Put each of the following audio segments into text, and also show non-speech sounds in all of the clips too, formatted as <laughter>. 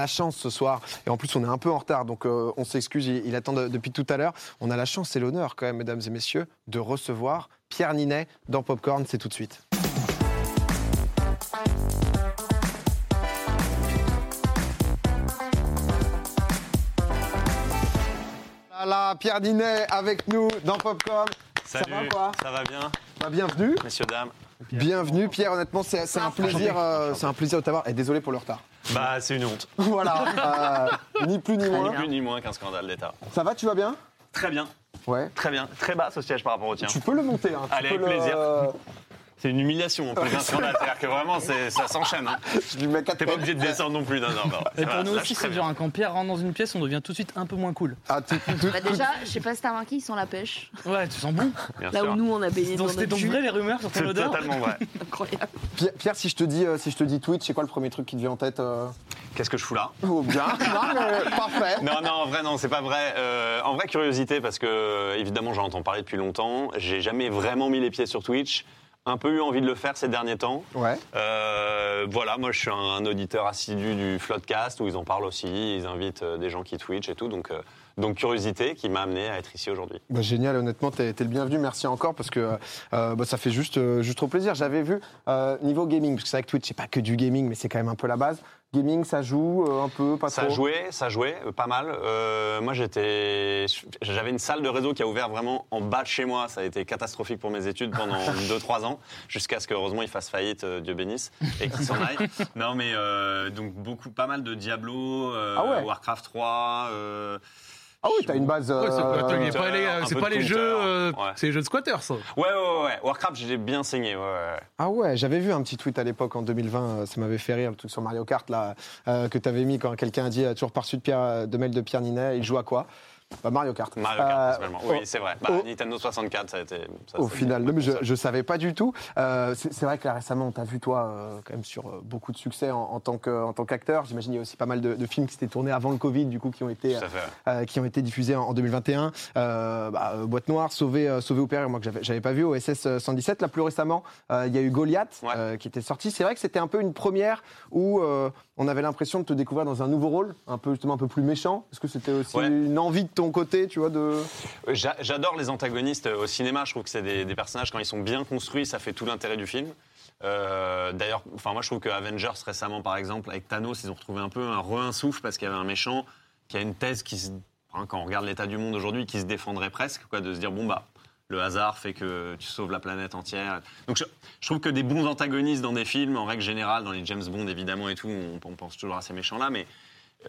la chance ce soir, et en plus on est un peu en retard, donc euh, on s'excuse, il, il attend de- depuis tout à l'heure. On a la chance et l'honneur quand même, mesdames et messieurs, de recevoir Pierre Ninet dans Popcorn, c'est tout de suite. Voilà, Pierre Ninet avec nous dans Popcorn. Salut, Ça va quoi ça va bien, Bah, Bienvenue. messieurs, dames Bienvenue Pierre, honnêtement c'est c'est un plaisir, euh, c'est un plaisir de t'avoir et désolé pour le retard. Bah, c'est une honte. <laughs> voilà, euh, ni plus ni Ni moins. plus ni moins qu'un scandale d'État. Ça va, tu vas bien? Très bien, Ouais. très bien. Très basse au siège par rapport au tien. Tu peux le monter, hein. tu Allez, peux avec le- plaisir. <laughs> euh, C'est une humiliation en plus d'un scandale. C'est-à-dire que vraiment, ça s'enchaîne. Hein. je lui mets quatre T'es pas obligé de descendre non plus. Non, non, non. Et pour nous aussi, c'est dur. hein. Quand Pierre rentre dans une pièce, on devient tout de suite un peu moins cool. Ah, tout- tout- Bah déjà, je sais pas si t'as remarqué, ils sont la pêche. Ouais, tu sens bon. Bien Là sûr. où nous, on a baigné dans c'était donc jus. vrai les rumeurs sur ton C'est odeur totalement vrai. <laughs> Incroyable. Pierre, Pierre, si je te dis, euh, si je te dis Twitch, c'est quoi le premier truc qui te vient en tête euh Qu'est-ce que je fous là? Oh, bien. Non, mais parfait. Non, non, en vrai, non, c'est pas vrai. Euh, en vrai, curiosité, parce que évidemment, j'en entends parler depuis longtemps. J'ai jamais vraiment mis les pieds sur Twitch. Un peu eu envie de le faire ces derniers temps. Ouais. Euh, voilà, moi je suis un auditeur assidu du Floodcast où ils en parlent aussi, ils invitent euh, des gens qui Twitch et tout, donc, euh, donc curiosité qui m'a amené à être ici aujourd'hui. Bah, génial, honnêtement, t'es t'es le bienvenu. Merci encore parce que bah, ça fait juste, juste trop plaisir. J'avais vu niveau gaming, parce que c'est vrai que Twitch, c'est pas que du gaming, mais c'est quand même un peu la base. Gaming, ça joue euh, un peu, pas Ça trop. jouait, ça jouait, euh, pas mal. Euh, moi j'étais, j'avais une salle de réseau qui a ouvert vraiment en bas de chez moi. Ça a été catastrophique pour mes études pendant <laughs> 2-3 ans, jusqu'à ce que heureusement il fasse faillite, euh, Dieu bénisse, et qu'il s'en aille. Non mais euh, donc beaucoup, pas mal de Diablo, Ah ouais. Warcraft 3. Ah oui, t'as une base. Ouais, c'est euh, pas, euh, pas les, un c'est pas les jeux, euh, ouais. c'est les jeux de squatters, ça. Ouais, ouais, ouais. Warcraft, j'ai bien saigné, ouais, ouais. Ah ouais, j'avais vu un petit tweet à l'époque en 2020, euh, ça m'avait fait rire, le truc sur Mario Kart là, euh, que t'avais mis quand quelqu'un a dit toujours pas reçu de, Pierre, de mail de Pierre Ninet, il joue à quoi? Bah, Mario Kart. Mario Kart, Euh, principalement. Oui, c'est vrai. Bah, Nintendo 64, ça a été. ça, Au final, non, mais je, je savais pas du tout. Euh, c'est vrai que là, récemment, on t'a vu, toi, euh, quand même sur beaucoup de succès en, en tant qu'acteur. J'imagine qu'il y a aussi pas mal de, de films qui s'étaient tournés avant le Covid, du coup, qui ont été, qui ont été diffusés en, en 2021. Euh, bah, Boîte Noire, Sauvé, Sauvé au Père, moi que j'avais- pas vu, au SS 117. Là, plus récemment, il y a eu Goliath Ouais. qui était sorti. C'est vrai que c'était un peu une première où on avait l'impression de te découvrir dans un nouveau rôle, un peu justement un peu plus méchant. Est-ce que c'était aussi Ouais. une envie de ton côté, tu vois, de J'a- J'adore les antagonistes au cinéma. Je trouve que c'est des, des personnages, quand ils sont bien construits, ça fait tout l'intérêt du film. Euh, D'ailleurs, enfin, moi je trouve que Avengers récemment, par exemple, avec Thanos, ils ont retrouvé un peu un re souffle parce qu'il y avait un méchant qui a une thèse qui, se- hein, quand on regarde l'état du monde aujourd'hui, qui se défendrait presque, quoi, de se dire bon bah. Le hasard fait que tu sauves la planète entière. Donc je, je trouve que des bons antagonistes dans des films, en règle générale, dans les James Bond évidemment et tout, on, on pense toujours à ces méchants-là, mais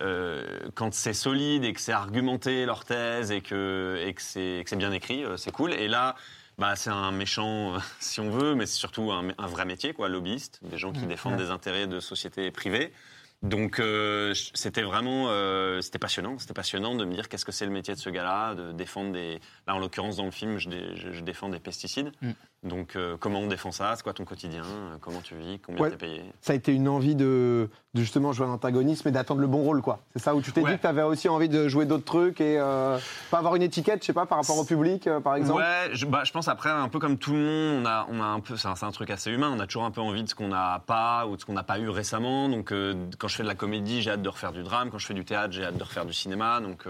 euh, quand c'est solide et que c'est argumenté leur thèse et que, et que c'est bien écrit, euh, c'est cool. Et là, bah, c'est un méchant, euh, <laughs> si on veut, mais c'est surtout un, un vrai métier, quoi, lobbyiste, des gens qui défendent des intérêts de sociétés privées. Donc euh, c'était vraiment, euh, c'était passionnant, c'était passionnant de me dire qu'est-ce que c'est le métier de ce gars-là, de défendre des, là en l'occurrence dans le film, je, je défends des pesticides. Mm. Donc euh, comment on défend ça, c'est quoi ton quotidien, euh, comment tu vis, combien Ouais. t'es payé? ça a été une envie de, de justement jouer un antagonisme et d'attendre le bon rôle, quoi. C'est ça où tu t'es Ouais. dit que tu avais aussi envie de jouer d'autres trucs et euh, pas avoir une étiquette, je sais pas, par rapport au public, euh, par exemple? Ouais, je, bah, je pense après, un peu comme tout le monde, on a, on a un peu, c'est un, truc assez humain, on a toujours un peu envie de ce qu'on n'a pas ou de ce qu'on n'a pas eu récemment. Donc, quand je fais de la comédie, j'ai hâte de refaire du drame. Quand je fais du théâtre, j'ai hâte de refaire du cinéma. Donc,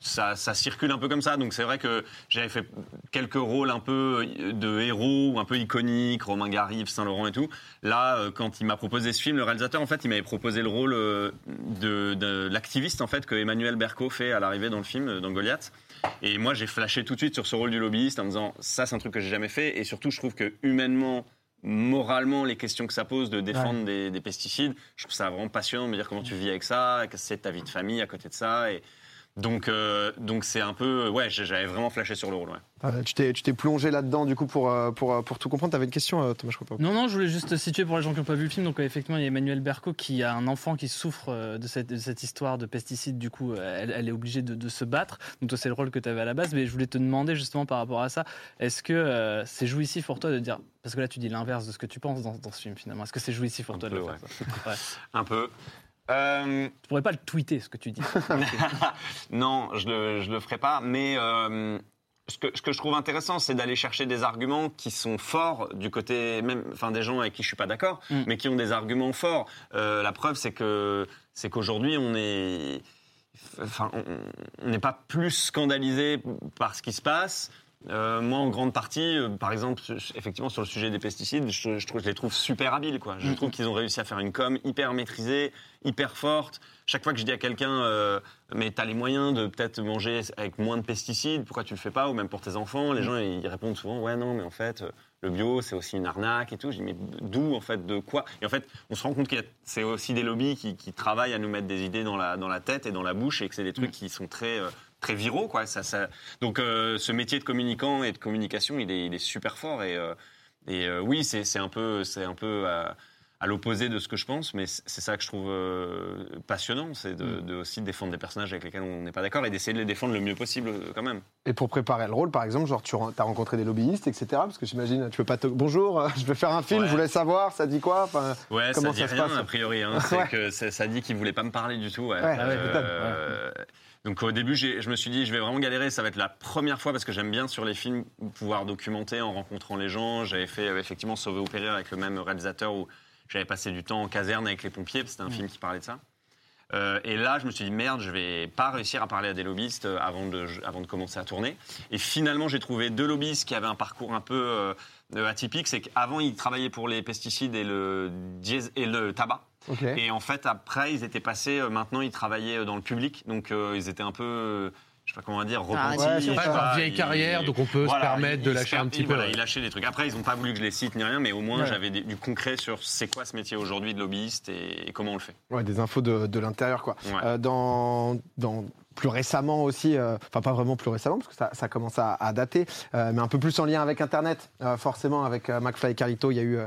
ça, ça circule un peu comme ça. Donc, c'est vrai que j'avais fait quelques rôles un peu de héros, un peu iconiques, Romain Gary, Yves Saint-Laurent et tout. Là, euh, quand il m'a proposé ce film, le réalisateur, en fait, il m'avait proposé le rôle euh, de, de l'activiste, en fait, que Emmanuel Berco fait à l'arrivée dans le film, euh, dans Goliath. Et moi, j'ai flashé tout de suite sur ce rôle du lobbyiste en me disant ça, c'est un truc que j'ai jamais fait. Et surtout, je trouve que humainement, moralement, les questions que ça pose de défendre des, des pesticides, je trouve ça vraiment passionnant de me dire comment tu vis avec ça, que c'est ta vie de famille à côté de ça. Et donc, euh, donc c'est un peu, ouais, j'avais vraiment flashé sur le rôle. Ouais. Euh, tu t'es tu t'es plongé là-dedans, du coup, pour, euh, pour, euh, pour tout comprendre. T'avais une question, Thomas, je crois pas. Non, non, je voulais juste situer pour les gens qui n'ont pas vu le film. Donc, effectivement, il y a Emmanuel Berco qui a un enfant qui souffre de cette, de cette histoire de pesticides. Du coup, elle, elle est obligée de, de se battre. Donc, toi, c'est le rôle que tu avais à la base. Mais je voulais te demander justement par rapport à ça est-ce que euh, c'est jouissif pour toi de dire. Parce que là, tu dis l'inverse de ce que tu penses dans, dans ce film finalement. Est-ce que c'est jouissif pour Un toi peu, de le faire ça? Ouais. <laughs> Un peu. Euh, Tu pourrais pas le tweeter ce que tu dis. <laughs> non, je le, je le ferai pas, mais euh, ce que, ce que je trouve intéressant, c'est d'aller chercher des arguments qui sont forts du côté même, enfin des gens avec qui je suis pas d'accord, Mm. mais qui ont des arguments forts. Euh, la preuve, c'est que c'est qu'aujourd'hui, on est, enfin, on- on n'est pas plus scandalisé par ce qui se passe. Euh, moi, en grande partie, euh, par exemple, je- effectivement, sur le sujet des pesticides, je, je trouve, je les trouve super habiles. Quoi. Je trouve qu'ils ont réussi à faire une com hyper maîtrisée, hyper forte. Chaque fois que je dis à quelqu'un, euh, mais t'as les moyens de peut-être manger avec moins de pesticides, pourquoi tu le fais pas? Ou même pour tes enfants, les gens ils répondent souvent, ouais, non, mais en fait, le bio, c'est aussi une arnaque et tout. Je dis, mais d'où, en fait, de quoi? Et en fait, on se rend compte que c'est aussi des lobbies qui, qui travaillent à nous mettre des idées dans la, dans la tête et dans la bouche et que c'est des trucs qui sont très. Très viraux quoi ça, ça... donc euh, ce métier de communicant et de communication il est, il est super fort et, euh, et euh, oui c'est un peu c'est un peu à, à l'opposé de ce que je pense mais c'est ça que je trouve passionnant c'est de, de aussi défendre des personnages avec lesquels on n'est pas d'accord et d'essayer de les défendre le mieux possible quand même Et pour préparer le rôle, par exemple, genre tu as rencontré des lobbyistes, etc. Parce que j'imagine, tu veux pas te... Bonjour, je vais faire un film, Ouais. je voulais savoir, ça dit quoi enfin, Ouais, Comment ça dit ça se rien passe a priori. Hein. <laughs> C'est Ouais. que ça, dit qu'il voulait pas me parler du tout. Ouais, Euh, Donc au début, je me suis dit, je vais vraiment galérer. Ça va être la première fois parce que j'aime bien sur les films pouvoir documenter en rencontrant les gens. J'avais fait euh, effectivement Sauver ou périr avec le même réalisateur où j'avais passé du temps en caserne avec les pompiers. C'était un film qui parlait de ça. Euh, et là, je me suis dit, merde, je vais pas réussir à parler à des lobbyistes euh, avant de, avant de commencer à tourner. Et finalement, j'ai trouvé deux lobbyistes qui avaient un parcours un peu euh, euh, atypique. C'est qu'avant, ils travaillaient pour les pesticides et le, dièse- et le tabac. Et en fait, après, ils étaient passés, euh, maintenant, ils travaillaient euh, dans le public. Donc, euh, ils étaient un peu, je sais pas comment dire, Ah, repentis. ouais, pas, leur vieille carrière, donc on peut se permettre de lâcher un petit peu, Voilà, ouais. ils lâchaient des trucs. Après, ils n'ont pas voulu que je les cite ni rien, mais au moins, Ouais. j'avais du concret sur c'est quoi ce métier aujourd'hui de lobbyiste et, et comment on le fait. Ouais, des infos de, de l'intérieur, quoi. Ouais. Euh, dans, dans plus récemment aussi, euh, enfin pas vraiment plus récemment parce que ça, ça commence à, à dater, euh, mais un peu plus en lien avec Internet, euh, forcément avec McFly et Carlito, il y a eu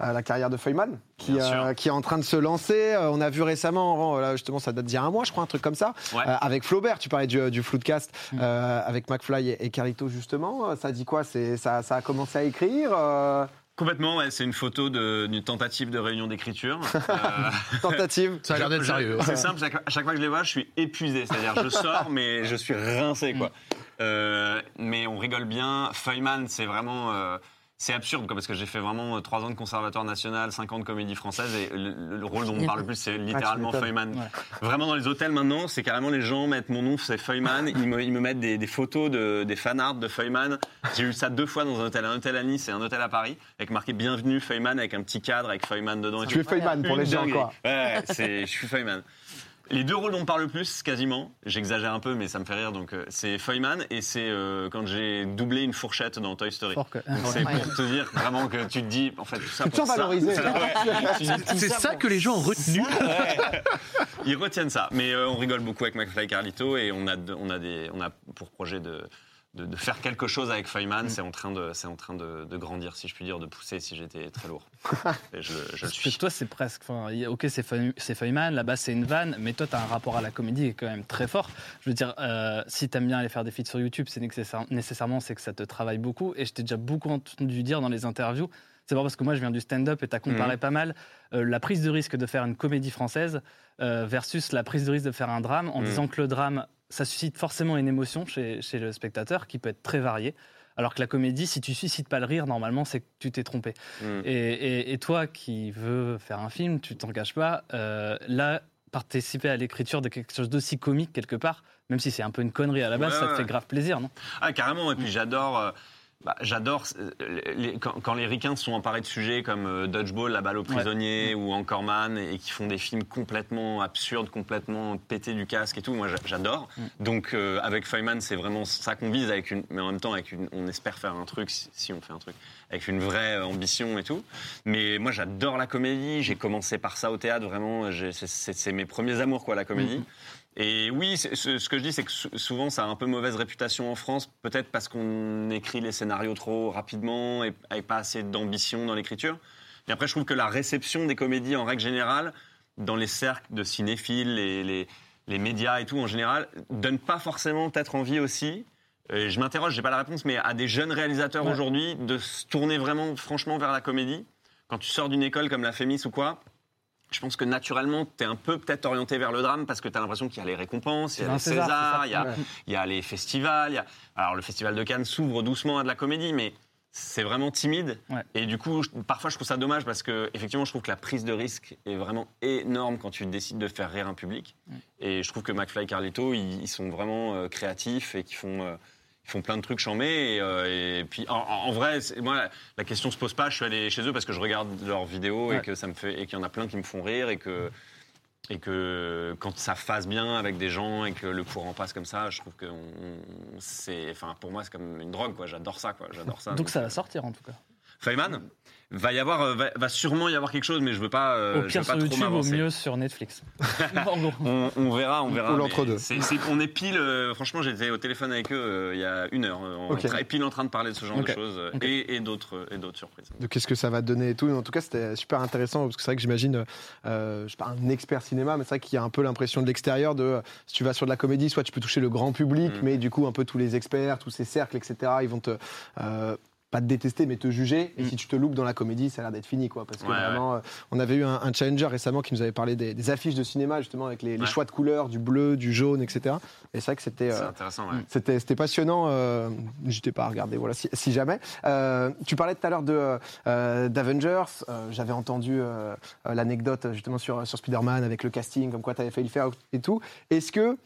la carrière de Feynman qui, euh, qui est en train de se lancer. Euh, on a vu récemment, là, justement, ça date d'il y a un mois, je crois, un truc comme ça, Ouais. euh, avec Flaubert. Tu parlais du, du Floodcast Mm. euh, avec McFly et, et Carlito justement. Ça dit quoi? C'est ça, ça a commencé à écrire. Complètement, ouais, c'est une photo de- d'une tentative de réunion d'écriture. <laughs> Euh, tentative. Ça a l'air d'être sérieux. C'est simple, chaque, à chaque fois que je les vois, je suis épuisé. C'est-à-dire, je sors, mais je suis rincé, quoi. Euh, mais on rigole bien. Feynman, c'est vraiment. euh, c'est absurde, quoi, parce que j'ai fait vraiment euh, trois ans de conservatoire national, cinq ans de comédie française, et le, le- le rôle dont on parle le plus, c'est littéralement m'étonnes. Feynman. Ouais. Vraiment, dans les hôtels maintenant, c'est carrément les gens mettent mon nom, c'est Feynman, ils me, ils me mettent des, des photos, de, des fanarts de Feynman. J'ai eu ça deux fois dans un hôtel, un hôtel à Nice et un hôtel à Paris, avec marqué Bienvenue Feynman, avec un petit cadre avec Feynman dedans. Tu es. Feynman pour les gens, quoi. Ouais, c'est, je suis Feynman. Les deux rôles dont on parle le plus, quasiment, j'exagère un peu, mais ça me fait rire, donc euh, c'est Feynman et c'est euh, quand j'ai doublé une fourchette dans Toy Story. Donc c'est pour te dire vraiment que tu te dis, en fait, tout <laughs> ça pour ça. valorisé. C'est ça que les gens ont retenu. Ils retiennent ça. Mais euh, on rigole beaucoup avec McFly et Carlito et on a, de- on a, des, on a pour projet de, de, de faire quelque chose avec Feynman. C'est en train, de, c'est en train de, de grandir, si je puis dire, de pousser si j'étais très lourd. <laughs> Et je, je le Parce que suis. toi, c'est presque. ok, c'est Feu- c'est Feynman, là-bas, c'est une vanne, mais toi, tu as un rapport à la comédie qui est quand même très fort. Je veux dire, euh, si tu aimes bien aller faire des feats sur YouTube, c'est nécessaire- nécessairement c'est que ça te travaille beaucoup. Et je t'ai déjà beaucoup entendu dire dans les interviews. C'est pas parce que moi je viens du stand-up et tu as comparé Mhm. pas mal euh, la prise de risque de faire une comédie française euh, versus la prise de risque de faire un drame en Mhm. disant que le drame, ça suscite forcément une émotion chez, chez le spectateur qui peut être très variée. Alors que la comédie, si tu suscites pas le rire, normalement, c'est que tu t'es trompé. Mm. Et, et- et toi qui veux faire un film, tu t'engages pas. euh, là, participer à l'écriture de quelque chose d'aussi comique quelque part, même si c'est un peu une connerie à la base, Ouais, ça te fait grave plaisir, non? Ah, carrément. Et puis j'adore. euh, bah, j'adore euh, les- quand, quand les ricains sont emparés de sujets comme euh, Dodgeball, La balle aux prisonniers ou Encore Man et, qui font des films complètement absurdes, complètement pétés du casque et tout. Moi, j'a- j'adore. Donc, euh, avec Feynman, c'est vraiment ça qu'on vise, avec une, mais en même temps, avec une, on espère faire un truc, si, si on fait un truc, avec une vraie euh, ambition et tout. Mais moi, j'adore la comédie. J'ai commencé par ça au théâtre, vraiment. c'est- mes premiers amours, quoi, la comédie. Et oui, ce, ce que je dis, c'est que sou- souvent, ça a un peu mauvaise réputation en France, peut-être parce qu'on écrit les scénarios trop rapidement et avec pas assez d'ambition dans l'écriture. Et après, je trouve que la réception des comédies, en règle générale, dans les cercles de cinéphiles, les, les, les médias et tout, en général, donne pas forcément peut-être envie aussi. Et je m'interroge, j'ai pas la réponse, mais à des jeunes réalisateurs Ouais. aujourd'hui de se tourner vraiment, franchement, vers la comédie. Quand tu sors d'une école comme la Fémis ou quoi, je pense que naturellement, tu es un peu peut-être orienté vers le drame parce que tu as l'impression qu'il y a les récompenses, il y a les Césars, il y a, Ouais. il y a les festivals. il y a- Alors, le festival de Cannes s'ouvre doucement à de la comédie, mais c'est vraiment timide. Ouais. Et du coup, je- parfois, je trouve ça dommage parce que, effectivement, je trouve que la prise de risque est vraiment énorme quand tu décides de faire rire un public. Et je trouve que McFly et Carlito, ils, ils sont vraiment euh, créatifs et qui font. euh, ils font plein de trucs chambés et, euh, et puis en, vrai moi la, question se pose pas. Je suis allé chez eux parce que je regarde leurs vidéos et que ça me fait et qu'il y en a plein qui me font rire et que et que quand ça fasse bien avec des gens et que le courant passe comme ça je trouve que c'est enfin pour moi c'est comme une drogue quoi. J'adore ça quoi. J'adore ça Donc ça euh, va sortir en tout cas. Feynman? Va y avoir euh, va, va sûrement y avoir quelque chose mais je veux pas euh, Au je pire veux pas sur trop YouTube, au mieux sur Netflix. <laughs> On, on verra, on verra. Ou l'entre-deux. on est pile. euh, franchement, j'étais au téléphone avec eux euh, il y a une heure. On Ok. est pile en train de parler de ce genre de choses et, et d'autres et d'autres surprises. de qu'est-ce que ça va donner et tout. En tout cas, c'était super intéressant parce que c'est vrai que j'imagine, euh, je suis pas un expert cinéma, mais c'est vrai qu'il y a un peu l'impression de l'extérieur de si tu vas sur de la comédie, soit tu peux toucher le grand public, Mm. mais du coup, un peu tous les experts, tous ces cercles, etc., ils vont te. Pas te détester, mais te juger. Et Mm. si tu te loupes dans la comédie, ça a l'air d'être fini, quoi. Parce que Ouais, vraiment, euh, on avait eu un, un challenger récemment qui nous avait parlé des, des affiches de cinéma, justement, avec les, choix de couleurs, du bleu, du jaune, etc. Et c'est vrai que c'était. Euh, c'était, c'était passionnant. Euh, N'hésitez pas à regarder, voilà, si, si jamais. Euh, tu parlais tout à l'heure de, d'Avengers. J'avais entendu l'anecdote justement sur, sur Spider-Man avec le casting, comme quoi tu avais failli le faire et tout. Est-ce que,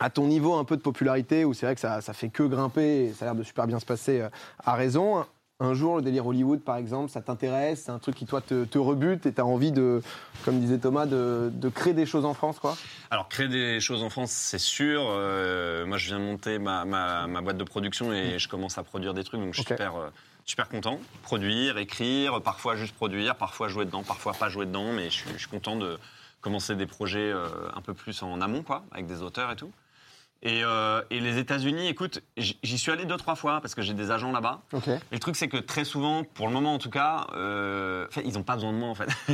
à ton niveau un peu de popularité, où c'est vrai que ça, ça fait que grimper et ça a l'air de super bien se passer euh, à raison, un jour, le délire Hollywood, par exemple, ça t'intéresse C'est un truc qui, toi, te, te rebute et tu as envie de, comme disait Thomas, de, de créer des choses en France, quoi? Alors créer des choses en France, c'est sûr. Euh, moi, je viens de monter ma, ma- ma boîte de production et je commence à produire des trucs, donc je suis super, euh, super content. Produire, écrire, parfois juste produire, parfois jouer dedans, parfois pas jouer dedans, mais je suis, je suis content de commencer des projets euh, un peu plus en amont, quoi, avec des auteurs et tout. Et, euh, et les États-Unis, écoute, j'y suis allé deux trois fois parce que j'ai des agents là-bas. Ok. Et le truc, c'est que très souvent, pour le moment en tout cas, euh, ils n'ont pas besoin de moi en fait. <laughs>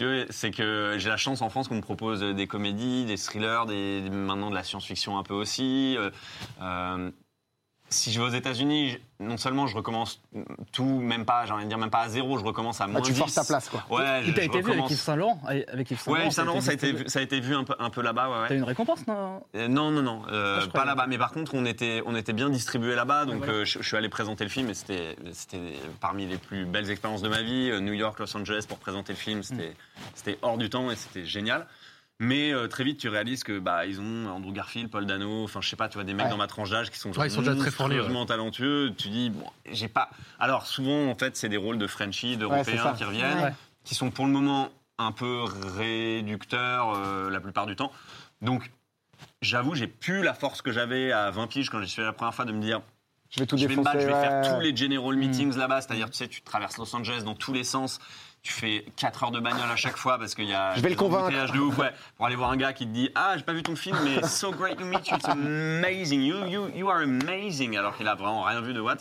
Veux, c'est que j'ai la chance en France qu'on me propose des comédies, des thrillers, des, des- maintenant de la science-fiction un peu aussi. Euh, euh, si je vais aux États-Unis, non seulement je recommence tout, même pas, j'ai envie de dire même pas à zéro, je recommence à moins Ah, tu forces 10. ta place, quoi. Ouais, je, Il t'a été vu avec. Yves Saint Laurent Avec Yves Saint Ouais, Laurent. Yves Saint Laurent, ça a été, vu- ça a été vu un peu, un peu là-bas, ouais, ouais. T'as eu une récompense, non? Euh, non, non, non, euh, Ah, pas là-bas. Mais par contre, on était, on était bien distribués là-bas, donc voilà. euh, je, je suis allé présenter le film et c'était, c'était parmi les plus belles expériences de ma vie. New York, Los Angeles pour présenter le film, c'était, c'était hors du temps et c'était génial. Mais euh, très vite, tu réalises que bah ils ont Andrew Garfield, Paul Dano, enfin je sais pas, tu vois des mecs Ouais. dans ma tranche d'âge qui sont genre Ouais, ils sont déjà très fournis, ouais. monstrueusement talentueux. Tu dis bon, j'ai pas. Alors souvent en fait, c'est des rôles de Frenchies, Ouais, d'Européens qui reviennent, Ouais. qui sont pour le moment un peu réducteurs euh, la plupart du temps. Donc J'avoue, j'ai plus la force que j'avais à 20 piges quand j'y suis allé la première fois de me dire Je vais tout je vais me défoncer. battre, je vais faire tous les general meetings là-bas, c'est-à-dire tu sais, tu traverses Los Angeles dans tous les sens, tu fais 4 heures de bagnole à chaque fois parce qu'il y a Je vais le convaincre. de ouf, ouais, pour aller voir un gars qui te dit ah j'ai pas vu ton film mais so great to meet you, it's amazing, you you you are amazing alors qu'il a vraiment rien vu de what.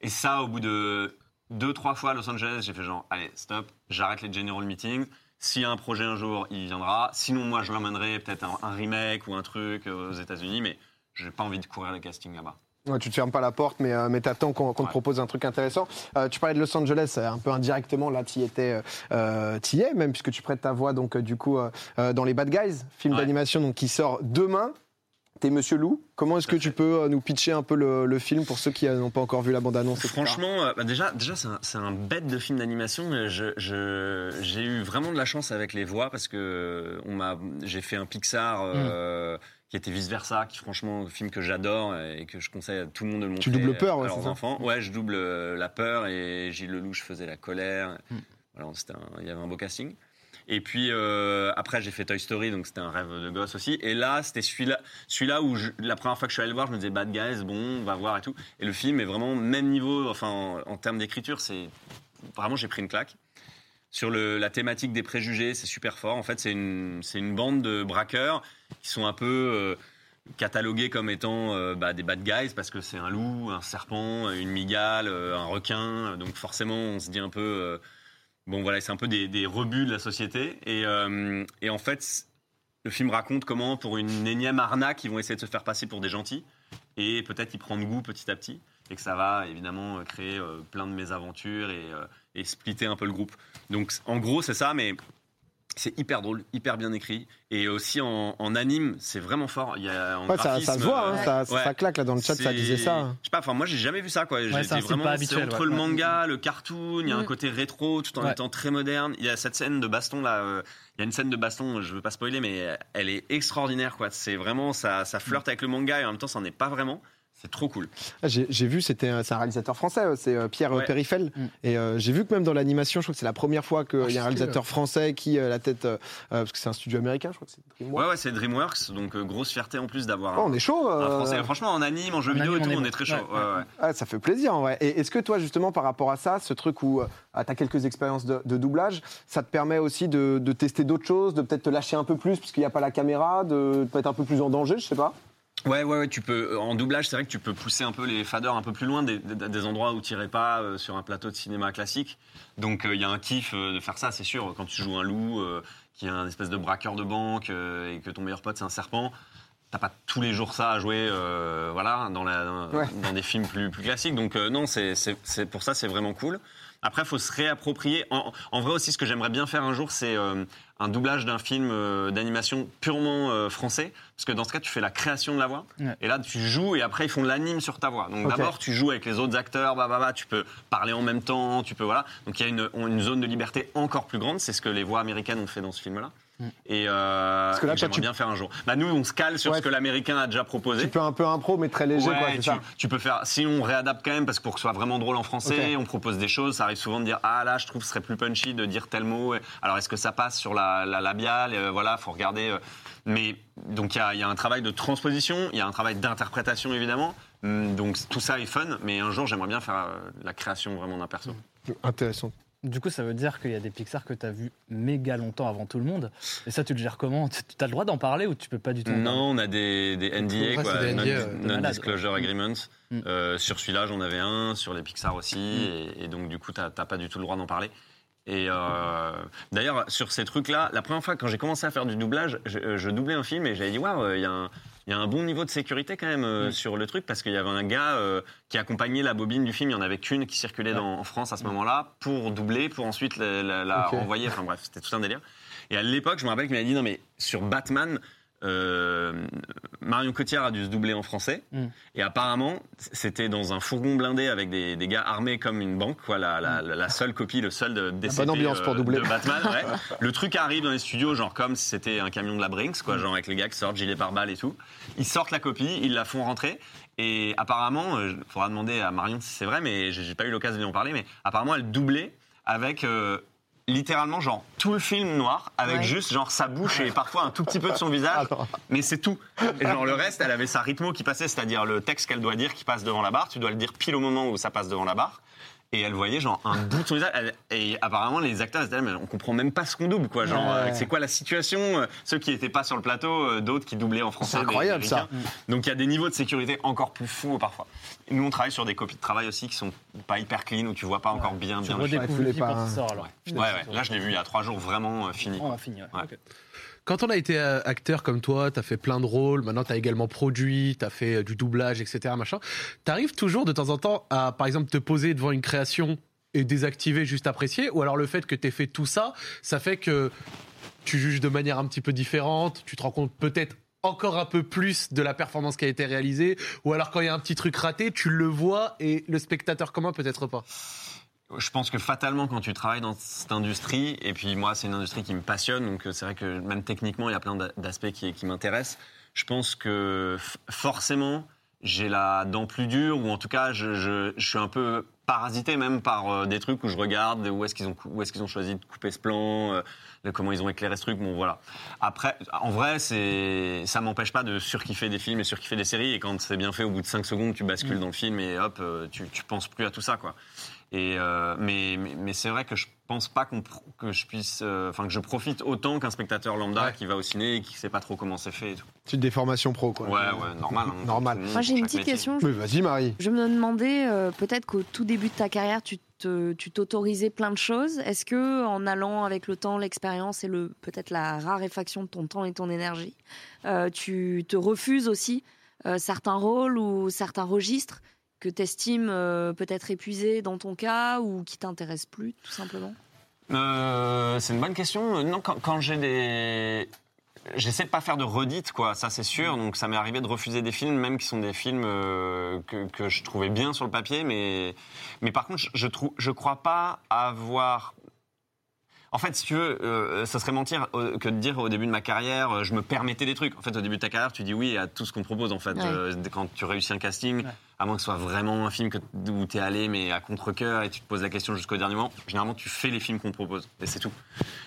Et ça au bout de deux trois fois à Los Angeles, j'ai fait genre allez stop, j'arrête les general meetings. S'il y a un projet un jour, il viendra. Sinon, moi, je l'emmènerai peut-être un, un remake ou un truc euh, aux États-Unis, mais j'ai pas envie de courir les castings là-bas. Ouais, tu te fermes pas la porte, mais, euh, mais t'attends qu'on te propose un truc intéressant. Euh, tu parlais de Los Angeles, euh, un peu indirectement, là, tu y étais, euh, t'y es même, puisque tu prêtes ta voix, donc, euh, du coup, euh, euh, dans Les Bad Guys, film Ouais. d'animation donc, qui sort demain. T'es Monsieur Lou. Comment est-ce que tu peux euh, nous pitcher un peu le, le film pour ceux qui euh, n'ont pas encore vu la bande-annonce. Franchement, euh, bah déjà, déjà c'est un, bête de film d'animation. J'ai eu vraiment de la chance avec les voix parce que j'ai fait un Pixar euh, qui était vice versa, qui franchement un film que j'adore et que je conseille à tout le monde de le montrer Tu doubles peur, ouais, leurs enfants. Ouais, je double euh, la peur et Gilles Lelouch faisait la colère. Mm. Voilà, un- il y avait un beau casting. Et puis euh, après j'ai fait Toy Story, donc c'était un rêve de gosse aussi. Et là c'était celui-là, celui-là où je- la première fois que je suis allé le voir, je me disais Bad Guys, bon, on va voir et tout. Et le film est vraiment même niveau, enfin en, en termes d'écriture, c'est vraiment j'ai pris une claque. Sur la thématique des préjugés, c'est super fort. En fait, c'est une, une bande de braqueurs qui sont un peu euh, catalogués comme étant euh, bah, des bad guys parce que c'est un loup, un serpent, une migale, euh, un requin. Donc forcément, on se dit un peu, bon voilà, c'est un peu des, rebuts de la société. Et, en fait, le film raconte comment, pour une énième arnaque, ils vont essayer de se faire passer pour des gentils et peut-être y prendre goût petit à petit. Et que ça va évidemment créer plein de mésaventures et, et splitter un peu le groupe. Donc en gros, c'est ça, mais C'est hyper drôle, hyper bien écrit. Et aussi en, en anime, c'est vraiment fort. Il y a, en Ouais, ça, ça se voit, hein, euh, ça, ça- ouais. ça claque là dans le chat, ça disait ça. Je sais pas, enfin moi j'ai jamais vu ça quoi. J'étais style vraiment habituel, entre ouais. le manga, le cartoon, il y a un Mm. côté rétro tout en Ouais. étant très moderne. Il y a cette scène de baston là, euh, il y a une scène de baston, je veux pas spoiler mais elle est extraordinaire quoi. C'est vraiment ça ça flirte avec le manga et en même temps ça n'en est pas vraiment. C'est trop cool. Ah, J'ai vu, c'était un- c'est un réalisateur français, euh, c'est euh, Pierre euh, Ouais. Périfel. Mm. Et euh, j'ai vu que même dans l'animation, je crois que c'est la première fois qu'il y a un réalisateur français qui a la tête, euh, euh, parce que c'est un studio américain, je crois que c'est DreamWorks. Ouais ouais c'est DreamWorks donc euh, grosse fierté en plus d'avoir Oh, on est chaud. un euh, français. Franchement en anime, en jeu En vidéo et tout, on est on bon. est très chaud. Ouais, Ouais, ouais. Ah, ça fait plaisir, ouais. Et est-ce que toi, justement, par rapport à ça, ce truc où tu as quelques expériences de, de doublage, ça te permet aussi de, de tester d'autres choses, de peut-être te lâcher un peu plus, puisqu'il n'y a pas la caméra, de peut-être un peu plus en danger, je sais pas? Ouais, ouais, ouais, tu peux. En doublage, c'est vrai que tu peux pousser un peu les fadeurs un peu plus loin des, des- des endroits où tu irais pas euh, sur un plateau de cinéma classique. Donc il y a un kiff euh, de faire ça, c'est sûr. Quand tu joues un loup, euh, qui est un espèce de braqueur de banque euh, et que ton meilleur pote c'est un serpent. T'as pas tous les jours ça à jouer, euh, voilà, dans, la, dans, Ouais. dans des films plus, plus classiques. Donc euh, non, c'est- pour ça c'est vraiment cool. Après, faut se réapproprier. En, en vrai aussi, ce que j'aimerais bien faire un jour, c'est euh, un doublage d'un film euh, d'animation purement euh, français, parce que dans ce cas, tu fais la création de la voix, Ouais. et là, tu joues, et après, ils font l'anime sur ta voix. Donc d'abord, tu joues avec les autres acteurs, bah, bah, bah, tu peux parler en même temps, tu peux voilà. Donc il y a une, une zone de liberté encore plus grande. C'est ce que les voix américaines ont fait dans ce film-là. Mm. Et, euh, Parce que là, j'aimerais tu- bien faire un jour. Bah, nous, on se cale sur Ouais. ce que l'américain a déjà proposé. Tu peux un peu impro, mais très léger, Ouais, quoi, tu, ça tu peux faire. Si on réadapte quand même, parce que pour que ce soit vraiment drôle en français, on propose des choses. Ça arrive souvent de dire ah là, je trouve que ce serait plus punchy de dire tel mot. Alors est-ce que ça passe sur la, la labiale Euh, Voilà, faut regarder. euh. Mais donc il y y a un travail de transposition, il y a un travail d'interprétation évidemment. Hum, Donc tout ça est fun, mais un jour j'aimerais bien faire euh, la création vraiment d'un perso. Intéressant. Du coup, ça veut dire qu'il y a des Pixar que tu as vu méga longtemps avant tout le monde. Et ça, tu le gères comment? Tu as le droit d'en parler ou tu peux pas du tout en parler? Non, on a des, des NDA, quoi, des NDA, non, disclosure agreements. Mm. Euh, sur celui-là, j'en avais un, sur les Pixar aussi, Mm. et, et donc du coup, t'as pas du tout le droit d'en parler. Et euh, d'ailleurs, sur ces trucs-là, la première fois quand j'ai commencé à faire du doublage, je, je doublais un film et j'avais dit waouh, il y a un il y a un bon niveau de sécurité quand même euh, Mm. sur le truc parce qu'il y avait un gars euh, qui accompagnait la bobine du film. Il y en avait qu'une qui circulait dans- en France à ce moment-là pour doubler, pour ensuite la, la- la Ok. renvoyer. Enfin bref, c'était tout un délire. Et à l'époque, je me rappelle qu'il m'avait dit non mais sur Batman, euh, Marion Cotillard a dû se doubler en français. Mm. Et apparemment, c'était dans un fourgon blindé avec des, des gars armés comme une banque, quoi, la, la- la- la seule copie, le seul de, DCP, ambiance pour euh, doubler. de Batman. ouais. <laughs> le truc arrive dans les studios, genre comme si c'était un camion de la Brinks, quoi, genre avec les gars qui sortent gilet pare-balles et tout. Ils sortent la copie, ils la font rentrer. Et apparemment, il faudra demander à Marion si c'est vrai, mais j'ai j'ai pas eu l'occasion de lui en parler, mais apparemment, elle doublait avec euh, littéralement genre tout le film noir, avec Ouais. juste genre sa bouche et parfois un tout petit peu de son visage, Attends. mais c'est tout. Et genre le reste, elle avait sa rythmo qui passait, c'est-à-dire le texte qu'elle doit dire qui passe devant la barre, tu dois le dire pile au moment où ça passe devant la barre. Et elle voyait genre un bout de son visage. Elle- et apparemment, les acteurs étaient là, mais on comprend même pas ce qu'on double, quoi. Genre, Ouais. euh, c'est quoi la situation euh, Ceux qui étaient pas sur le plateau, euh, d'autres qui doublaient en français. C'est des incroyable, ça. Donc il y a des niveaux de sécurité encore plus fous parfois. Et nous, on travaille sur des copies de travail aussi qui sont pas hyper clean, où tu vois pas encore bien, Tu bien le redécouvres pas- quand sort alors. Ouais, ouais. Là, je l'ai vu il y a trois jours, vraiment euh, fini. On a fini. ouais. Quand on a été euh, acteur comme toi, t'as fait plein de rôles, maintenant t'as également produit, t'as fait euh, du doublage, etc. Machin. T'arrives toujours de temps en temps à, par exemple, te poser devant une création et désactiver, juste apprécier, ou alors le fait que t'aies fait tout ça, ça fait que tu juges de manière un petit peu différente, tu te rends compte peut-être encore un peu plus de la performance qui a été réalisée, ou alors quand il y a un petit truc raté, tu le vois et le spectateur commun peut-être pas? Je pense que fatalement, quand tu travailles dans cette industrie, et puis moi, c'est une industrie qui me passionne, donc euh, c'est vrai que même techniquement, il y a plein d'a- d'aspects qui, qui m'intéressent. Je pense que forcément, j'ai la dent plus dure, ou en tout cas, je, je- je suis un peu parasité même par euh, des trucs où je regarde où est-ce qu'ils ont, où est-ce qu'ils ont choisi de couper ce plan, euh, comment ils ont éclairé ce truc. Bon, voilà. Après, en vrai, c'est, ça m'empêche pas de surkiffer des films et surkiffer des séries, et quand c'est bien fait, au bout de 5 secondes, tu bascules dans le film et hop, tu, tu penses plus à tout ça, quoi. Et euh, mais mais, mais c'est vrai que je pense pas que je puisse, euh, enfin que je profite autant qu'un spectateur lambda Ouais. qui va au ciné et qui sait pas trop comment c'est fait. Et tout. Petite déformation pro, quoi. Ouais, ouais, normal. hein, Normal. Moi, j'ai une petite métier. question. Vas-y, Marie. Je me demandais, euh, peut-être qu'au tout début de ta carrière, tu t'autorisais plein de choses. Est-ce que, en allant avec le temps, l'expérience et le peut-être la raréfaction de ton temps et ton énergie, euh, tu te refuses aussi euh, certains rôles ou certains registres que tu estimes peut-être épuisés dans ton cas ou qui t'intéressent plus, tout simplement? Euh, c'est une bonne question. Non, quand, quand j'ai des. J'essaie de pas faire de redites, quoi, ça c'est sûr. Donc ça m'est arrivé de refuser des films, même qui sont des films euh, que, que je trouvais bien sur le papier, mais, mais par contre, je, je, trou- je crois pas avoir. En fait, si tu veux, euh, ça serait mentir euh, que de dire au début de ma carrière, euh, je me permettais des trucs. En fait, au début de ta carrière, tu dis oui à tout ce qu'on propose. En fait, Ouais. Euh, quand tu réussis un casting, Ouais. à moins que ce soit vraiment un film que, où tu es allé, mais à contre-cœur, et tu te poses la question jusqu'au dernier moment, généralement, tu fais les films qu'on te propose. Et c'est tout.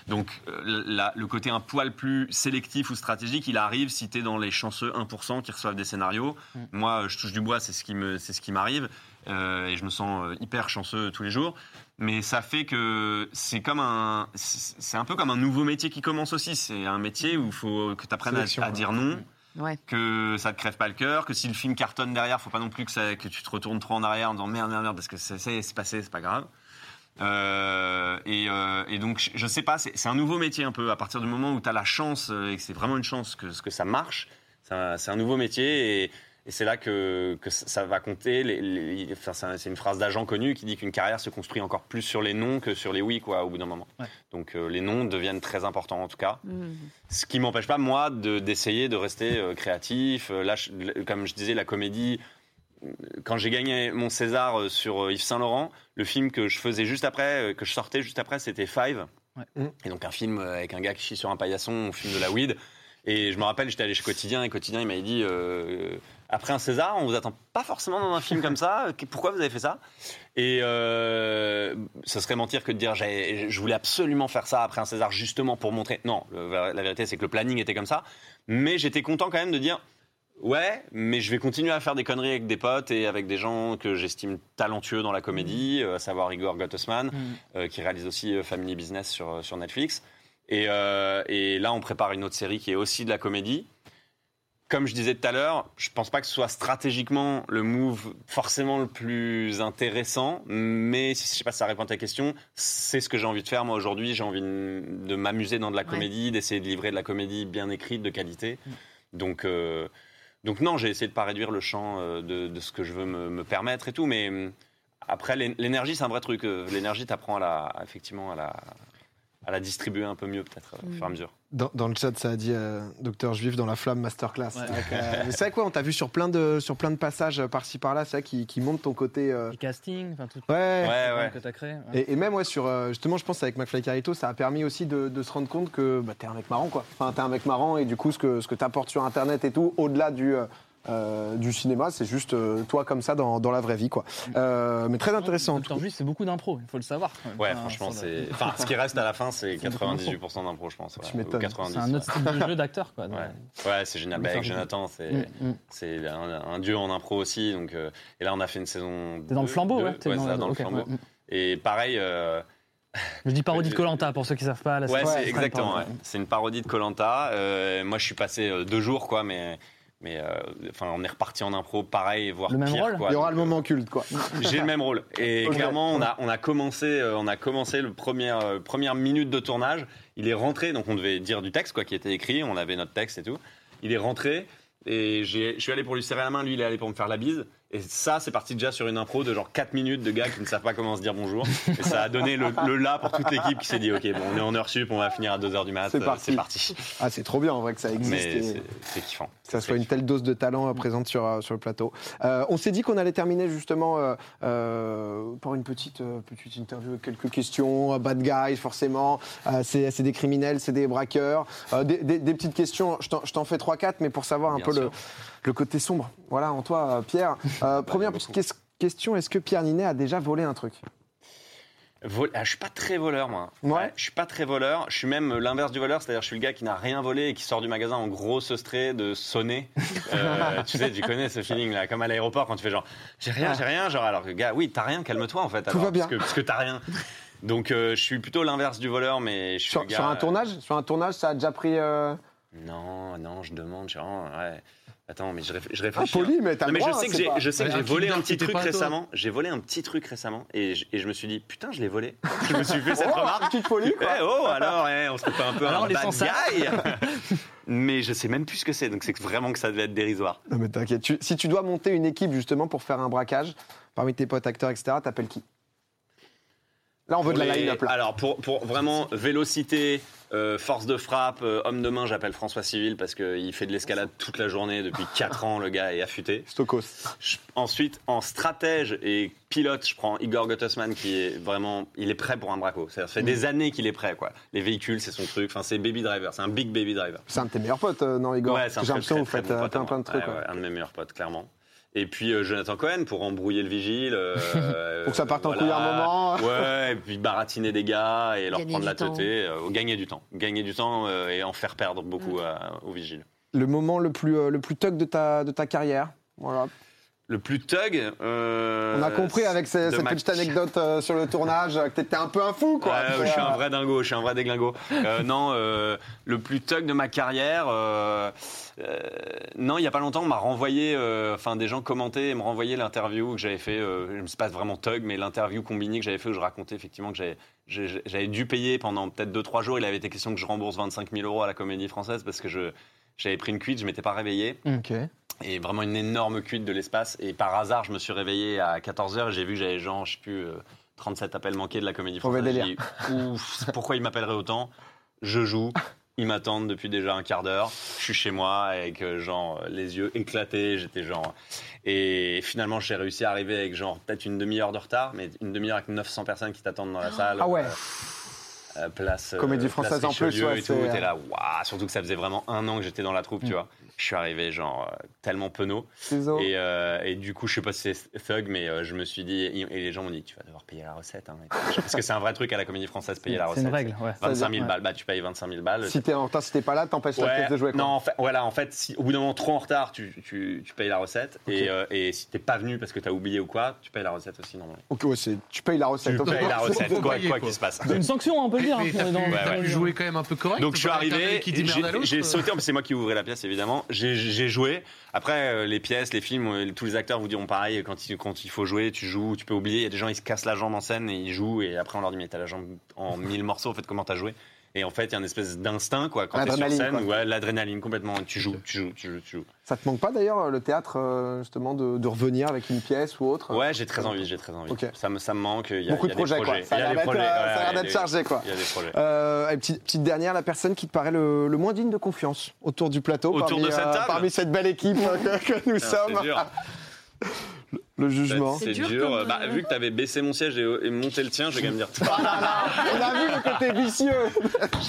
Donc, euh, la- le côté un poil plus sélectif ou stratégique, il arrive si tu es dans les chanceux 1% qui reçoivent des scénarios. Mm. Moi, je touche du bois, c'est ce qui m'arrive. euh, et je me sens euh, hyper chanceux tous les jours. Mais ça fait que c'est comme un, c'est un peu comme un nouveau métier qui commence aussi. C'est un métier où il faut que tu apprennes à, à ouais. dire non, Ouais. que ça te crève pas le cœur, que si le film cartonne derrière, faut pas non plus que, ça- que tu te retournes trop en arrière en disant merde, merde, merde, parce que c'est passé, c'est pas grave. Euh, et, euh, et donc, je- sais pas, c'est un nouveau métier un peu. À partir du moment où tu as la chance, euh, et que c'est vraiment une chance que, que ça marche, c'est un, c'est un nouveau métier. Et, et c'est là que, que ça va compter. Les, les- enfin, c'est un- c'est une phrase d'agent connu qui dit qu'une carrière se construit encore plus sur les noms que sur les oui, quoi, au bout d'un moment. Ouais. Donc, euh, les noms deviennent très importants en tout cas. Mhm. Ce qui m'empêche pas, moi, de- d'essayer de, rester euh, créatif. Euh, Là, je- le- comme je disais, la comédie, quand j'ai gagné mon César sur Yves Saint-Laurent, le film que je faisais juste après, que je sortais juste après, c'était Five. Ouais. Mhm. Et donc un film avec un gars qui chie sur un paillasson, un film de la weed. Et je me rappelle, j'étais allé chez Quotidien et Quotidien, il m'avait dit euh, après un César, on vous attend pas forcément dans un film comme ça. <laughs> Pourquoi vous avez fait ça? Et euh, ça serait mentir que de dire je voulais absolument faire ça après un César justement pour montrer. Non, le- la vérité c'est que le planning était comme ça. Mais j'étais content quand même de dire ouais, mais je vais continuer à faire des conneries avec des potes et avec des gens que j'estime talentueux dans la comédie, euh, à savoir Igor Gottesman, Mm. euh, qui réalise aussi Family Business sur, sur Netflix. Et, euh, et là, on prépare une autre série qui est aussi de la comédie. Comme je disais tout à l'heure, je pense pas que ce soit stratégiquement le move forcément le plus intéressant, mais si- je sais pas si ça répond à ta question, c'est ce que j'ai envie de faire moi aujourd'hui. J'ai envie de, m'amuser dans de la Ouais. comédie, d'essayer de livrer de la comédie bien écrite, de qualité. Mm. Donc, euh, donc non, j'ai essayé de pas réduire le champ euh, de, de ce que je veux me, me permettre et tout, mais hum, après l'é- l'énergie c'est un vrai truc. Euh, L'énergie t'apprend à la, à, effectivement à la, à la distribuer un peu mieux peut-être euh, au fur et à mesure. Dans, dans le chat, ça a dit euh, Docteur Juif dans la flamme masterclass. Ouais. Euh, c'est vrai quoi, on t'a vu sur plein de sur plein de passages par-ci par-là, c'est vrai qui, qui montre ton côté. euh, Les castings, enfin tout Ouais. Ouais, ouais. que tu as créé. ouais. Et, et même ouais sur euh, justement, je pense avec McFly Carito, ça a permis aussi de, de se rendre compte que bah, t'es un mec marrant quoi. Enfin t'es un mec marrant et du coup ce que ce que t'apportes sur Internet et tout, au-delà du euh, euh, du cinéma, c'est juste euh, toi comme ça dans, dans la vraie vie quoi. Euh, mais très intéressant. en tout Docteur Juif, c'est beaucoup d'impro, il faut le savoir. quand même. Ouais, Enfin, franchement, c'est. Enfin, ce qui reste à la fin, c'est C'est beaucoup d'impro. 98% d'impro, je pense. ouais. Tu m'étonnes. Ou 90. C'est un autre style de jeu d'acteur, quoi. Ouais, ouais c'est génial. Bah, avec Jonathan, c'est Mm, mm. c'est un, un dieu en impro aussi. Donc, euh, et là, on a fait une saison. T'es dans le flambeau, deux. ouais. t'es Ouais, ça, dans le flambeau. ouais, mm. Et pareil. euh, Je dis parodie de <laughs> Colanta pour ceux qui savent pas. là, Ouais, c'est exactement. ouais. C'est une parodie de Colanta. moi, je suis passé euh, deux jours, quoi, mais mais euh, enfin, on est reparti en impro, pareil, voire Le même pire, rôle quoi. Il y aura Donc, le moment culte quoi. <laughs> J'ai le même rôle. Et clairement, on a, on a commencé, euh, on a commencé le premier, euh, première minute de tournage. Il est rentré, donc on devait dire du texte, quoi, qui était écrit. On avait notre texte et tout. Il est rentré et je suis allé pour lui serrer la main. Lui, il est allé pour me faire la bise. Et ça, c'est parti déjà sur une impro de genre 4 minutes de gars qui ne savent pas comment se dire bonjour. Et ça a donné le, le là pour toute l'équipe qui s'est dit, ok, bon, on est en heure sup, on va finir à 2h du mat. C'est parti. Ah c'est trop bien en vrai que ça existe. C'est- kiffant. que ça soit une telle dose de talent présente sur, euh, sur le plateau. Euh, on s'est dit qu'on allait terminer justement euh, euh, par une petite, petite interview, avec quelques questions, bad guys forcément, c'est des criminels, c'est des braqueurs, des, des- des petites questions, je t'en- fais 3-4, mais pour savoir un Bien peu sûr. le côté sombre. Voilà, en toi, euh, Pierre. Euh, <laughs> première petite question, est-ce que Pierre Ninet a déjà volé un truc? Vol- ah, je suis pas très voleur, moi. Ouais. je suis pas très voleur. Je suis même l'inverse du voleur, c'est-à-dire je suis le gars qui n'a rien volé et qui sort du magasin en gros sestré de sonner. <laughs> Euh, tu sais, tu connais ce feeling là, comme à l'aéroport quand tu fais genre j'ai rien, j'ai rien, genre alors que gars, oui, t'as rien, calme-toi en fait. Tout va bien. Parce que, parce que t'as rien. Donc euh, je suis plutôt l'inverse du voleur, mais je suis sur, le gars, sur un tournage? Sur un tournage, ça a déjà pris. euh, Non, non, je demande, je ouais. Attends, mais je, réf- je Ah, réfléchis. poli, mais t'as mais je droit, sais hein, que j'ai, pas- je sais que j'ai volé un petit truc récemment. J'ai volé un petit truc récemment et je, et je me suis dit putain, je l'ai volé. <laughs> Je me suis fait cette Oh, remarque. petite folie, quoi. Eh oh, alors, eh, on se fait pas un peu Alors, un les bad guy <laughs> Mais je sais même plus ce que c'est, donc c'est vraiment que ça devait être dérisoire. Non mais t'inquiète, Tu- si tu dois monter une équipe justement pour faire un braquage, parmi tes potes acteurs, etc., t'appelles qui? Là, on veut de la line-up. là. Alors, pour, pour vraiment vélocité, euh, force de frappe, euh, homme de main, j'appelle François Civil parce qu'il fait de l'escalade toute la journée depuis <laughs> 4 ans, le gars est affûté. Stokos. Je- ensuite, en stratège et pilote, je prends Igor Gottesman qui est vraiment, il est prêt pour un braco. Ça fait des années qu'il est prêt, quoi. Les véhicules, c'est son truc. Enfin, c'est baby driver, c'est un big baby driver. C'est un de tes meilleurs potes, euh, non, Igor? Ouais, c'est un J'ai très, l'impression que vous très, faites très bon pote à plein, de trucs. Ouais, un de mes meilleurs potes, clairement. Et puis euh, Jonathan Cohen pour embrouiller le vigile. euh, <laughs> Pour que ça parte en voilà. couille un moment. Ouais, et puis baratiner des gars et leur Gagner prendre la teuté. euh, gagner du temps. Gagner du temps euh, et en faire perdre beaucoup à- au vigile. Le moment le plus, euh, le plus tug de ta, de ta carrière. Voilà. Le plus thug. euh, On a compris avec ces- cette petite anecdote euh, sur le tournage euh, que t'étais un peu un fou, quoi. Je suis un vrai dingo, je suis un vrai déglingo. <laughs> Non, le plus tug de ma carrière. non, il y a pas longtemps, on m'a renvoyé, enfin des gens commentaient et me renvoyaient l'interview que j'avais fait. Je me suis pas vraiment tug, mais l'interview combinée que j'avais fait où je racontais effectivement que j'avais, dû payer pendant peut-être 2-3 jours. Il avait été question que je rembourse 25 000 euros à la Comédie Française parce que je j'avais pris une cuite, je m'étais pas réveillé Ok. Et vraiment une énorme cuite de l'espace. Et par hasard, je me suis réveillé à 14h et j'ai vu que j'avais genre, je sais plus, euh, 37 appels manqués de la comédie française. J'ai dit, Ouf, pourquoi ils m'appelleraient autant? Je joue. Ils m'attendent depuis déjà un quart d'heure. Je suis chez moi avec euh, genre les yeux éclatés. J'étais genre. Et finalement, j'ai réussi à arriver avec genre peut-être une demi-heure de retard, mais une demi-heure avec 900 personnes qui t'attendent dans la salle. Ah ouais. Euh, euh, place euh, Comédie place française en plus, ouais, et tout. T'es là, waouh Surtout que ça faisait vraiment un an que j'étais dans la troupe, tu vois. Je suis arrivé genre euh, tellement penaud. Et, euh, et du coup, je sais pas si c'est thug, mais euh, je me suis dit, et les gens m'ont dit, tu vas devoir payer la recette. hein. Parce que c'est un vrai truc à la comédie française, payer la C'est recette. une règle, ouais. 25 000 Ouais. balles, bah tu payes 25 000 balles. Si t'es en retard, si t'es pas là, t'empêches la Ouais, pièce de jouer. quoi. non, en fait, voilà, en fait, si, au bout d'un moment trop en retard, tu, tu, tu payes la recette. Et, euh, et si t'es pas venu parce que t'as oublié ou quoi, tu payes la recette aussi normalement. Ok, ouais, c'est- tu payes la recette. Tu. Tu payes la recette, quoi payer, quoi quoi. qu'il se passe. C'est une sanction, on peut dire. Mais hein, dans- t'as pu jouer quand même un peu correct. Donc je suis arrivé, j'ai sauté, c'est moi qui ouvrais la pièce évidemment. J'ai joué. Après euh, les pièces, les films, euh, tous les acteurs vous diront pareil. Quand il, quand il faut jouer, tu joues, tu peux oublier. Il y a des gens ils se cassent la jambe en scène et ils jouent et après on leur dit mais t'as la jambe en mille morceaux. En fait comment t'as joué? Et en fait il y a une espèce d'instinct quoi quand t'es sur L'adrénaline, scène. quoi. Ouais, l'adrénaline complètement. Tu joues, tu joues, tu joues, tu joues. Ça te manque pas d'ailleurs le théâtre, euh, justement, de, de revenir avec une pièce ou autre? Ouais, j'ai très envie, j'ai très envie. Ça me ça me manque. Il y a, Beaucoup y de a projets, quoi. Ça a Il y a l'air des d'être, projets. euh, ouais, ça a l'air il y a d'être des- chargé, quoi. Il y a des projets. Euh, et petite, petite dernière, la personne qui te paraît le, le moins digne de confiance autour du plateau, Autour parmi, de cette euh, table parmi cette belle équipe <laughs> que, que nous Ah, sommes. <laughs> Le jugement. C'est dur. dur comme, Bah, euh, vu que t'avais baissé mon siège et, et monté le tien, je vais quand même dire toi. <laughs> On a vu le côté vicieux.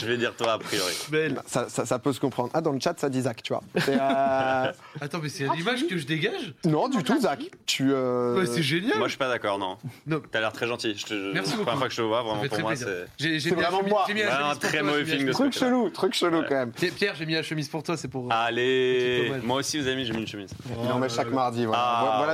je vais dire toi a priori. Belle. Ça, ça- ça peut se comprendre. Ah, dans le chat, ça dit Zach, tu vois. Euh, <laughs> Attends, mais c'est l'image que je dégage? Non, du tout, Zach. Tu. euh, Ouais, C'est génial. Moi, je suis pas d'accord, non. Non. T'as l'air très gentil. Je te, je- Merci la première beaucoup. fois que je te vois, vraiment pour moi, c'est. J'ai vraiment moi. j'ai mis la un très mauvais film de Truc chelou, truc chelou quand même. Pierre- j'ai mis la chemise pour toi, c'est pour. Ah, Allez, moi aussi, vous avez mis, j'ai mis une chemise. Il en met chaque mardi. Voilà,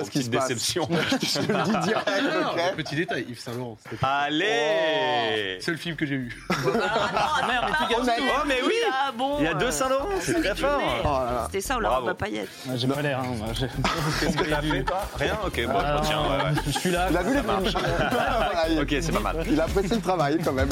Ah, ce qui se passe. Déception. <laughs> Je te le dis direct, Ah, Petit détail, Yves Saint Laurent. c'était- Allez Seul film que j'ai vu. <laughs> Merde, mais tu gagnes Honnête. Oh, mais oui Ah, bon, Il y a euh, deux Saint-Laurent, c'est très fort Oh. C'était ça ou la robe à paillettes J'ai pas l'air. hein, moi, j'ai- <laughs> Qu'est-ce que t'as fait, Rien Ok, bon, Ah, je retiens. ouais. Je suis là. Il a vu les films. Ok, c'est pas mal. Il a apprécié le travail quand même.